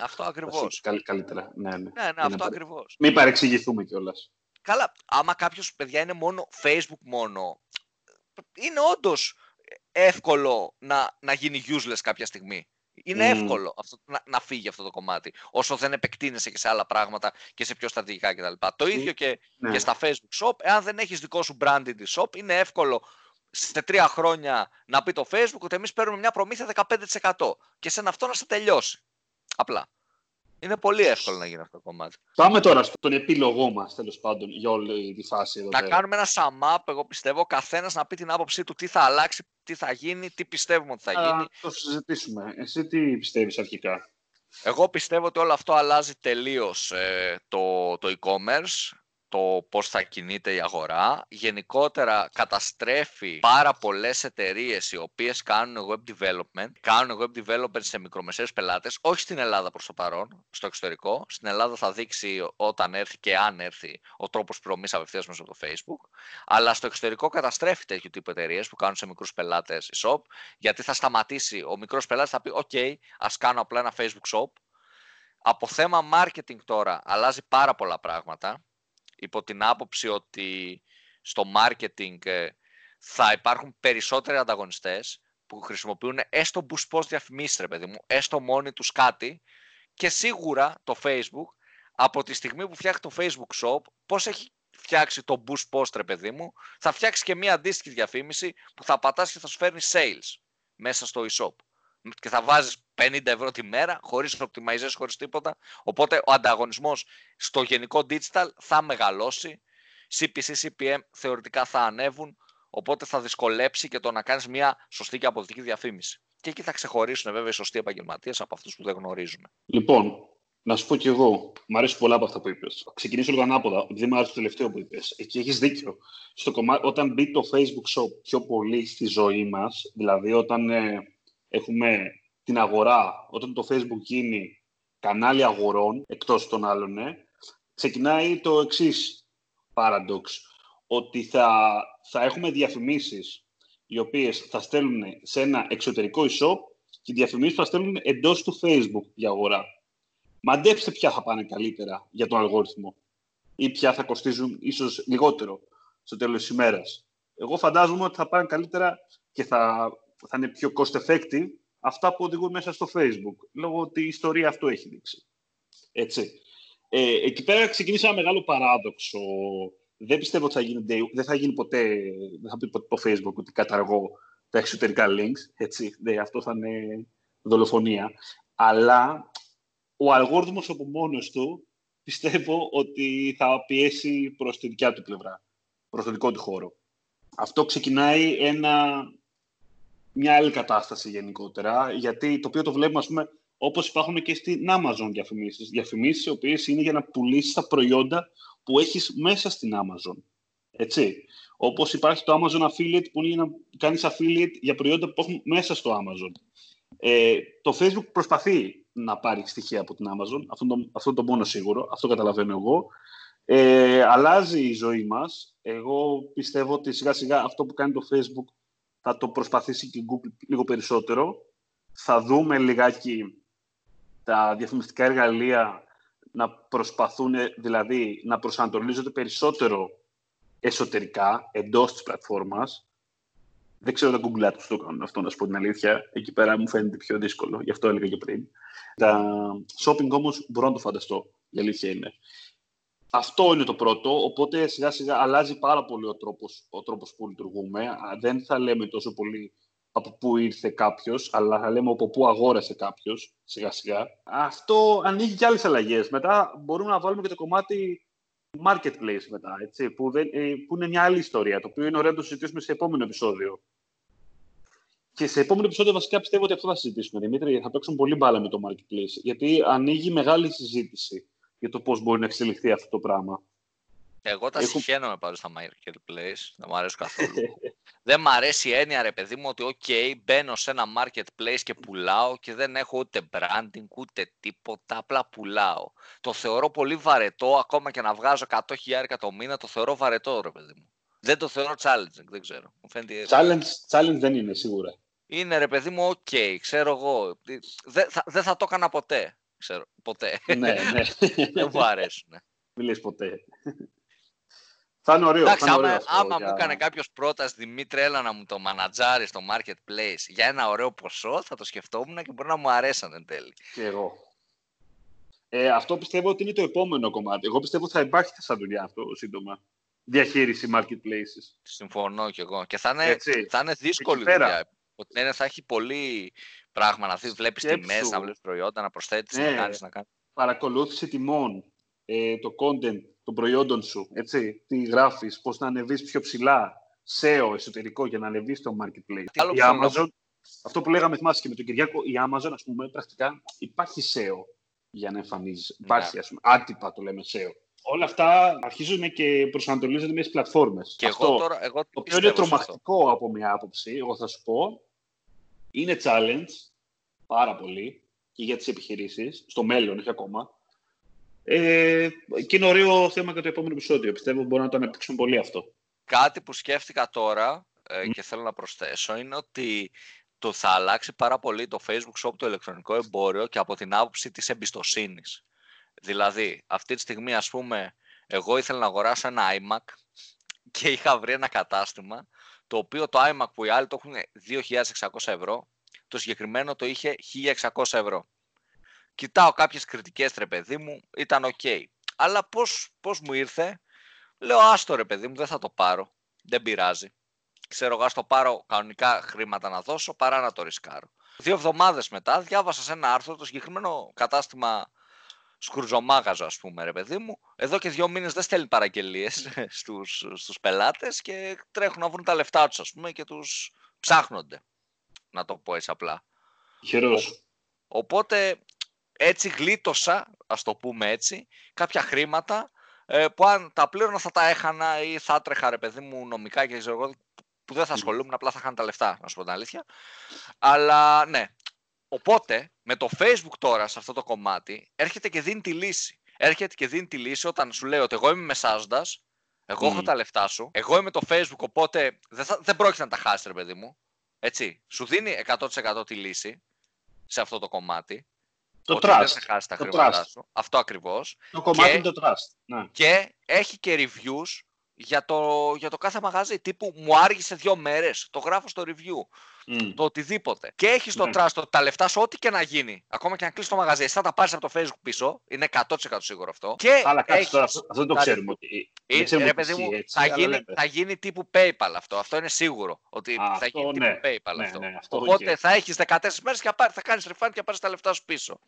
Speaker 1: Αυτό ακριβώς.
Speaker 2: καλύτερα. Ναι, ναι.
Speaker 1: ναι, ναι αυτό ακριβώς.
Speaker 2: Μην παρεξηγηθούμε κιόλας.
Speaker 1: Καλά, άμα κάποιος παιδιά είναι μόνο Facebook μόνο, είναι όντως εύκολο να, να γίνει useless κάποια στιγμή. Είναι εύκολο αυτό, να, να φύγει αυτό το κομμάτι, όσο δεν επεκτείνεσαι και σε άλλα πράγματα και σε πιο στρατηγικά κτλ. Το ίδιο και, ναι. και στα Facebook Shop, εάν δεν έχεις δικό σου branded shop, είναι εύκολο σε τρία χρόνια να πει το Facebook ότι εμείς παίρνουμε μια προμήθεια 15% και σε αυτό να σε τελειώσει. Απλά. Είναι πολύ εύκολο να γίνει αυτό το κομμάτι.
Speaker 2: Πάμε τώρα στον επίλογό μας, τέλος πάντων, για όλη τη φάση εδώ.
Speaker 1: Να κάνουμε ένα sum up, εγώ πιστεύω, καθένας να πει την άποψή του τι θα αλλάξει, τι θα γίνει, τι πιστεύουμε ότι θα γίνει.
Speaker 2: Να το συζητήσουμε. Εσύ τι πιστεύεις αρχικά;
Speaker 1: Εγώ πιστεύω ότι όλο αυτό αλλάζει τελείως ε, το, το e-commerce το πώς θα κινείται η αγορά. Γενικότερα καταστρέφει πάρα πολλές εταιρείες οι οποίες κάνουν web development, κάνουν web development σε μικρομεσαίες πελάτες, όχι στην Ελλάδα προς το παρόν, στο εξωτερικό. Στην Ελλάδα θα δείξει όταν έρθει και αν έρθει ο τρόπος πληρωμής απευθείας μέσα από το Facebook. Αλλά στο εξωτερικό καταστρέφει τέτοιου τύπου εταιρείες που κάνουν σε μικρούς πελάτες shop, γιατί θα σταματήσει ο μικρός πελάτης, θα πει «Ok, ας κάνω απλά ένα Facebook shop». Από θέμα marketing τώρα αλλάζει πάρα πολλά πράγματα υπό την άποψη ότι στο marketing ε, θα υπάρχουν περισσότεροι ανταγωνιστές που χρησιμοποιούν έστω boost post διαφημίσεις, ρε παιδί μου, έστω μόνοι τους κάτι και σίγουρα το Facebook από τη στιγμή που φτιάχνει το Facebook Shop, πώς έχει φτιάξει το boost post, ρε παιδί μου, θα φτιάξει και μία αντίστοιχη διαφήμιση που θα πατάς και θα σου φέρνει sales μέσα στο e-shop. Και θα βάζεις 50 ευρώ τη μέρα, χωρίς optimization, χωρίς τίποτα. Οπότε ο ανταγωνισμός στο γενικό digital θα μεγαλώσει. CPC, CPM θεωρητικά θα ανέβουν, οπότε θα δυσκολέψει και το να κάνεις μια σωστή και αποδοτική διαφήμιση. Και εκεί θα ξεχωρίσουν βέβαια οι σωστοί επαγγελματίες από αυτούς που δεν γνωρίζουν.
Speaker 2: Λοιπόν, να σου πω κι εγώ, μου αρέσει πολλά από αυτά που είπες. Ξεκινήσω λίγο ανάποδα, επειδή μου άρεσε το τελευταίο που είπες. Εκεί έχεις δίκιο. Στο κομμάτι, όταν μπει το Facebook Shop πιο πολύ στη ζωή μας, δηλαδή όταν ε, έχουμε την αγορά, όταν το Facebook γίνει κανάλι αγορών, εκτός των άλλων, ναι, ξεκινάει το εξής paradox, ότι θα, θα έχουμε διαφημίσεις οι οποίες θα στέλνουν σε ένα εξωτερικό e-shop και οι διαφημίσεις θα στέλνουν εντός του Facebook για αγορά. Μαντέψτε ποια θα πάνε καλύτερα για τον αλγόριθμο ή ποια θα κοστίζουν ίσως λιγότερο στο τέλος της ημέρας. Εγώ φαντάζομαι ότι θα πάνε καλύτερα και θα, θα είναι πιο cost effective αυτά που οδηγούν μέσα στο Facebook, λόγω ότι η ιστορία αυτό έχει δείξει. Έτσι. Ε, εκεί πέρα ξεκίνησε ένα μεγάλο παράδοξο. Δεν πιστεύω ότι θα γίνει, δεν θα γίνει ποτέ, δεν θα πει ποτέ το Facebook ότι καταργώ τα εξωτερικά links, έτσι, ναι, αυτό θα είναι δολοφονία. Αλλά ο αλγόριθμος από μόνος του πιστεύω ότι θα πιέσει προς τη δικιά του πλευρά, προς το δικό του χώρο. Αυτό ξεκινάει ένα μια άλλη κατάσταση γενικότερα, γιατί το οποίο το βλέπουμε, ας πούμε, όπως υπάρχουν και στην Amazon διαφημίσεις. Διαφημίσεις οι οποίες είναι για να πουλήσεις τα προϊόντα που έχεις μέσα στην Amazon. Έτσι. Όπως υπάρχει το Amazon Affiliate που είναι για να κάνεις affiliate για προϊόντα που έχουν μέσα στο Amazon. Ε, το Facebook προσπαθεί να πάρει στοιχεία από την Amazon, αυτό το, αυτό το μόνο σίγουρο, αυτό καταλαβαίνω εγώ. Ε, αλλάζει η ζωή μας. Εγώ πιστεύω ότι σιγά σιγά αυτό που κάνει το Facebook θα το προσπαθήσει και η Google λίγο περισσότερο. Θα δούμε λιγάκι τα διαφημιστικά εργαλεία να προσπαθούν, δηλαδή να προσανατολίζονται περισσότερο εσωτερικά, εντός της πλατφόρμας. Δεν ξέρω τα Google Ads το κάνουν αυτό, να σου πω την αλήθεια. Εκεί πέρα μου φαίνεται πιο δύσκολο, γι' αυτό έλεγα και πριν. Τα shopping όμως μπορώ να το φανταστώ, η αλήθεια είναι. Αυτό είναι το πρώτο, οπότε σιγά σιγά αλλάζει πάρα πολύ ο τρόπος, ο τρόπος που λειτουργούμε. Δεν θα λέμε τόσο πολύ από πού ήρθε κάποιος, αλλά θα λέμε από πού αγόρασε κάποιος σιγά σιγά. Αυτό ανοίγει και άλλες αλλαγές. Μετά μπορούμε να βάλουμε και το κομμάτι marketplace μετά, έτσι, που, δεν, ε, που είναι μια άλλη ιστορία, το οποίο είναι ωραίο να το συζητήσουμε σε επόμενο επεισόδιο. Και σε επόμενο επεισόδιο βασικά πιστεύω ότι αυτό θα συζητήσουμε, Δημήτρη. Θα παίξουμε πολύ μπάλα με το marketplace, γιατί ανοίγει μεγάλη συζήτηση για το πώς μπορεί να εξελιχθεί αυτό το πράγμα.
Speaker 1: Εγώ τα Έχω... συχαίνομαι πάνω στα marketplace, δεν μου αρέσει καθόλου. δεν μου αρέσει η έννοια, ρε παιδί μου, ότι ok, μπαίνω σε ένα marketplace και πουλάω και δεν έχω ούτε branding, ούτε τίποτα, απλά πουλάω. Το θεωρώ πολύ βαρετό, ακόμα και να βγάζω 100.000 το μήνα, το θεωρώ βαρετό, ρε παιδί μου. Δεν το θεωρώ challenging, δεν ξέρω.
Speaker 2: Challenge, challenge δεν είναι, σίγουρα.
Speaker 1: Είναι, ρε παιδί μου, ok, ξέρω εγώ. Δεν θα, δεν θα το έκανα ποτέ ξέρω, ποτέ.
Speaker 2: ναι, ναι.
Speaker 1: Δεν μου αρέσουν.
Speaker 2: Μην λες ποτέ. Θα είναι ωραίο.
Speaker 1: Εντάξει,
Speaker 2: θα είναι
Speaker 1: άμα,
Speaker 2: ωραίο αυτό
Speaker 1: άμα
Speaker 2: για-
Speaker 1: μου έκανε κάποιος πρόταση Δημήτρη, έλα να μου το μανατζάρεις στο marketplace για ένα ωραίο ποσό, θα το σκεφτόμουν και μπορεί να μου αρέσαν εν τέλει.
Speaker 2: Και εγώ. Ε, αυτό πιστεύω ότι είναι το επόμενο κομμάτι. Εγώ πιστεύω ότι θα υπάρχει σαν δουλειά αυτό σύντομα. Διαχείριση marketplaces.
Speaker 1: Συμφωνώ κι εγώ. Και θα είναι,
Speaker 2: Έτσι.
Speaker 1: θα είναι δύσκολη
Speaker 2: πέρα.
Speaker 1: δουλειά. Ότι ναι, θα έχει πολύ πράγμα να δει. Βλέπεις
Speaker 2: Σκέψου.
Speaker 1: τιμέ, να βλέπεις προϊόντα, να προσθέτεις,
Speaker 2: Ναι.
Speaker 1: να κάνεις. Να κάνεις.
Speaker 2: Παρακολούθηση τιμών, ε, το content των προϊόντων σου, έτσι, τι γράφεις, πώς να ανεβείς πιο ψηλά, SEO εσωτερικό για να ανεβείς στο marketplace.
Speaker 1: Τι άλλο
Speaker 2: η
Speaker 1: θέλω να
Speaker 2: Amazon, αυτό που λέγαμε θυμάσαι και με τον Κυριάκο, η Amazon, ας πούμε, πρακτικά υπάρχει SEO για να εμφανίζεις.
Speaker 1: Ναι.
Speaker 2: Υπάρχει, ας πούμε, άτυπα το λέμε SEO. Όλα αυτά αρχίζουν και προσανατολίζονται μες τις πλατφόρμες.
Speaker 1: Και
Speaker 2: αυτό,
Speaker 1: εγώ τώρα. Εγώ
Speaker 2: το οποίο είναι
Speaker 1: πιστεύω σε αυτό.
Speaker 2: τρομακτικό από μια άποψη, εγώ θα σου πω, είναι challenge πάρα πολύ και για τις επιχειρήσεις, στο μέλλον, όχι ακόμα. Ε, και είναι ωραίο θέμα για το επόμενο επεισόδιο. Πιστεύω μπορούμε να το αναπτύξουμε πολύ αυτό.
Speaker 1: Κάτι που σκέφτηκα τώρα ε,
Speaker 2: Μμ.
Speaker 1: και θέλω να προσθέσω είναι ότι το θα αλλάξει πάρα πολύ το Facebook Shop το ηλεκτρονικό εμπόριο και από την άποψη της εμπιστοσύνης. Δηλαδή, αυτή τη στιγμή, ας πούμε, εγώ ήθελα να αγοράσω ένα iMac και είχα βρει ένα κατάστημα το οποίο το iMac που οι άλλοι το έχουν 2.600 ευρώ, το συγκεκριμένο το είχε 1.600 ευρώ. Κοιτάω κάποιες κριτικές, ρε παιδί μου, ήταν ok. Αλλά πώς, πώς μου ήρθε, λέω άστο ρε παιδί μου, δεν θα το πάρω, δεν πειράζει. Ξέρω εγώ, ας το πάρω κανονικά χρήματα να δώσω παρά να το ρισκάρω. Δύο εβδομάδες μετά διάβασα σε ένα άρθρο το συγκεκριμένο κατάστημα σκουρζομάγαζο ας πούμε ρε παιδί μου. Εδώ και δύο μήνες δεν στέλνει παραγγελίες στους, στους πελάτες και τρέχουν να βρουν τα λεφτά τους ας πούμε και τους ψάχνονται. Να το πω έτσι απλά.
Speaker 2: Χαιρός.
Speaker 1: Οπότε έτσι γλίτωσα, ας το πούμε έτσι, κάποια χρήματα ε, που αν τα πλήρωνα θα τα έχανα ή θα έτρεχα ρε παιδί μου νομικά και ξέρω εγώ που δεν θα
Speaker 2: Μμ.
Speaker 1: ασχολούμουν, απλά θα χάνε τα λεφτά, να σου πω την αλήθεια. Αλλά ναι, οπότε με το Facebook τώρα σε αυτό το κομμάτι έρχεται και δίνει τη λύση. Έρχεται και δίνει τη λύση όταν σου λέει ότι εγώ είμαι μεσάζοντας, εγώ έχω
Speaker 2: Μμ.
Speaker 1: τα λεφτά σου, εγώ είμαι το Facebook, οπότε δεν, θα, δεν πρόκειται να τα χάσει ρε παιδί μου. Έτσι, σου δίνει 100% τη λύση σε αυτό το κομμάτι.
Speaker 2: Το
Speaker 1: ότι δεν
Speaker 2: trust.
Speaker 1: θα χάσει τα
Speaker 2: Το
Speaker 1: χρήματά
Speaker 2: trust.
Speaker 1: σου. Αυτό ακριβώς.
Speaker 2: Το κομμάτι
Speaker 1: Και-
Speaker 2: είναι το trust. Ναι.
Speaker 1: Και έχει και reviews για το, για το κάθε μαγαζί. Τύπου μου άργησε δύο μέρες, το γράφω στο review,
Speaker 2: Μμ.
Speaker 1: το οτιδήποτε. Και έχεις το
Speaker 2: Ναι.
Speaker 1: trust ότι τα λεφτά σου, ό,τι και να γίνει, ακόμα και να κλείσει το μαγαζί, εσύ θα τα πάρεις από το Facebook πίσω. Είναι 100% σίγουρο αυτό. Και
Speaker 2: Αλλά κάτσε
Speaker 1: έχεις-
Speaker 2: τώρα, αυτό αυτό δεν το
Speaker 1: τα
Speaker 2: ξέρουμε. Ότι,
Speaker 1: ε,
Speaker 2: δεν ξέρουμε
Speaker 1: ρε
Speaker 2: ότι
Speaker 1: παιδί μου,
Speaker 2: ισχύει έτσι,
Speaker 1: θα,
Speaker 2: αλλά
Speaker 1: γίνει,
Speaker 2: λέμε.
Speaker 1: θα γίνει τύπου PayPal αυτό. Αυτό είναι σίγουρο. Ότι
Speaker 2: Α,
Speaker 1: θα
Speaker 2: αυτό
Speaker 1: γίνει
Speaker 2: ναι.
Speaker 1: τύπου PayPal
Speaker 2: Ναι,
Speaker 1: αυτό.
Speaker 2: ναι, αυτό
Speaker 1: Οπότε
Speaker 2: οκ.
Speaker 1: θα έχεις 14 μέρες και θα, πάρει- θα κάνεις refund και θα πάρεις τα λεφτά σου πίσω.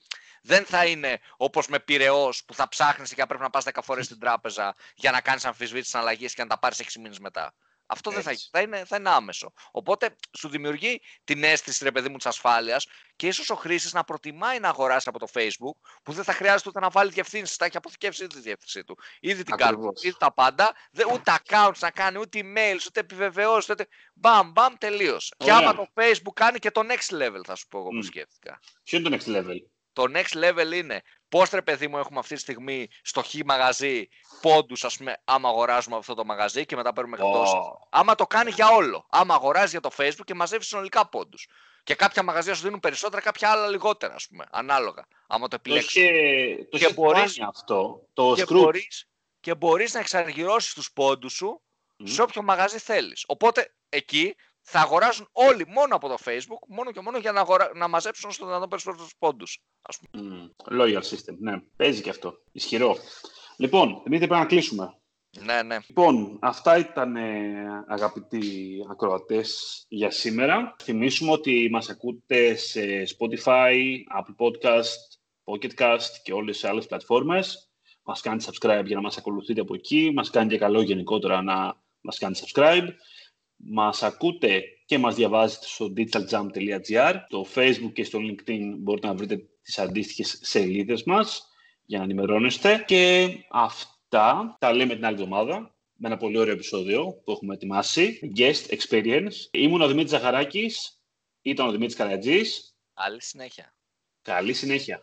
Speaker 1: Δεν θα είναι όπως με Πειραιώς που θα ψάχνεις και θα πρέπει να πας 10 φορές στην τράπεζα για να κάνεις αμφισβήτηση αλλαγή και να τα πάρεις 6 μήνες μετά. Αυτό δεν θα,
Speaker 2: Έτσι.
Speaker 1: θα, είναι, θα είναι άμεσο. Οπότε σου δημιουργεί την αίσθηση, ρε παιδί μου, της ασφάλειας και ίσως ο χρήστη να προτιμάει να αγοράσει από το Facebook που δεν θα χρειάζεται ούτε να βάλει διευθύνσεις. Τα έχει αποθηκεύσει ήδη τη διεύθυνσή του. Ήδη την κάρτα,
Speaker 2: Ακριβώς.
Speaker 1: ήδη τα πάντα. Δεν, ούτε accounts να κάνει, ούτε emails, ούτε επιβεβαιώσεις. Ούτε... Μπαμ, μπαμ, τελείωσε. Και
Speaker 2: Ωραία.
Speaker 1: άμα το Facebook κάνει και το next level, θα σου πω εγώ που
Speaker 2: Μμ.
Speaker 1: σκέφτηκα.
Speaker 2: Ποιο είναι το next level;
Speaker 1: Το next level είναι πώς ρε παιδί μου έχουμε αυτή τη στιγμή στο χ μαγαζί πόντους, ας πούμε, άμα αγοράζουμε αυτό το μαγαζί και μετά παίρνουμε εκπτώσει.
Speaker 2: Ω,
Speaker 1: Άμα το κάνει για όλο. Άμα αγοράζει για το Facebook και μαζεύει συνολικά πόντους. Και κάποια μαγαζιά σου δίνουν περισσότερα, κάποια άλλα λιγότερα, ας πούμε. Ανάλογα. Άμα το
Speaker 2: Το
Speaker 1: επιλέξεις.
Speaker 2: είχε, το
Speaker 1: Και
Speaker 2: είχε
Speaker 1: μπορείς-
Speaker 2: κάνει αυτό. Το
Speaker 1: Και
Speaker 2: Scrooge.
Speaker 1: μπορείς, και μπορείς να εξαργυρώσεις τους πόντους σου
Speaker 2: Μμ.
Speaker 1: σε όποιο μαγαζί θέλεις. Οπότε εκεί θα αγοράζουν όλοι μόνο από το Facebook, μόνο και μόνο για να, αγορα... να μαζέψουν στο δυνατόν περισσότερους πόντους. Ας πούμε.
Speaker 2: Μμ. Loyal system. Ναι, παίζει και αυτό. Ισχυρό. Λοιπόν, Δημήτρη, πρέπει να κλείσουμε.
Speaker 1: Ναι, ναι.
Speaker 2: Λοιπόν, αυτά ήταν ε, αγαπητοί ακροατές για σήμερα. Θυμίσουμε ότι μας ακούτε σε Spotify, Apple Podcast, Pocket Cast και όλες τις άλλες πλατφόρμες. Μας κάνετε subscribe για να μας ακολουθείτε από εκεί. Μας κάνει και καλό γενικότερα να μας κάνετε subscribe. Μας ακούτε και μας διαβάζετε στο digitaljump.gr. Στο Facebook και στο LinkedIn μπορείτε να βρείτε τις αντίστοιχες σελίδες μας για να ενημερώνεστε. Και αυτά τα λέμε την άλλη εβδομάδα με ένα πολύ ωραίο επεισόδιο που έχουμε ετοιμάσει. Guest Experience. Ήμουν ο Δημήτρης Ζαχαράκης, ήταν ο Δημήτρης Καρατζής.
Speaker 1: Άλλη συνέχεια.
Speaker 2: Καλή συνέχεια.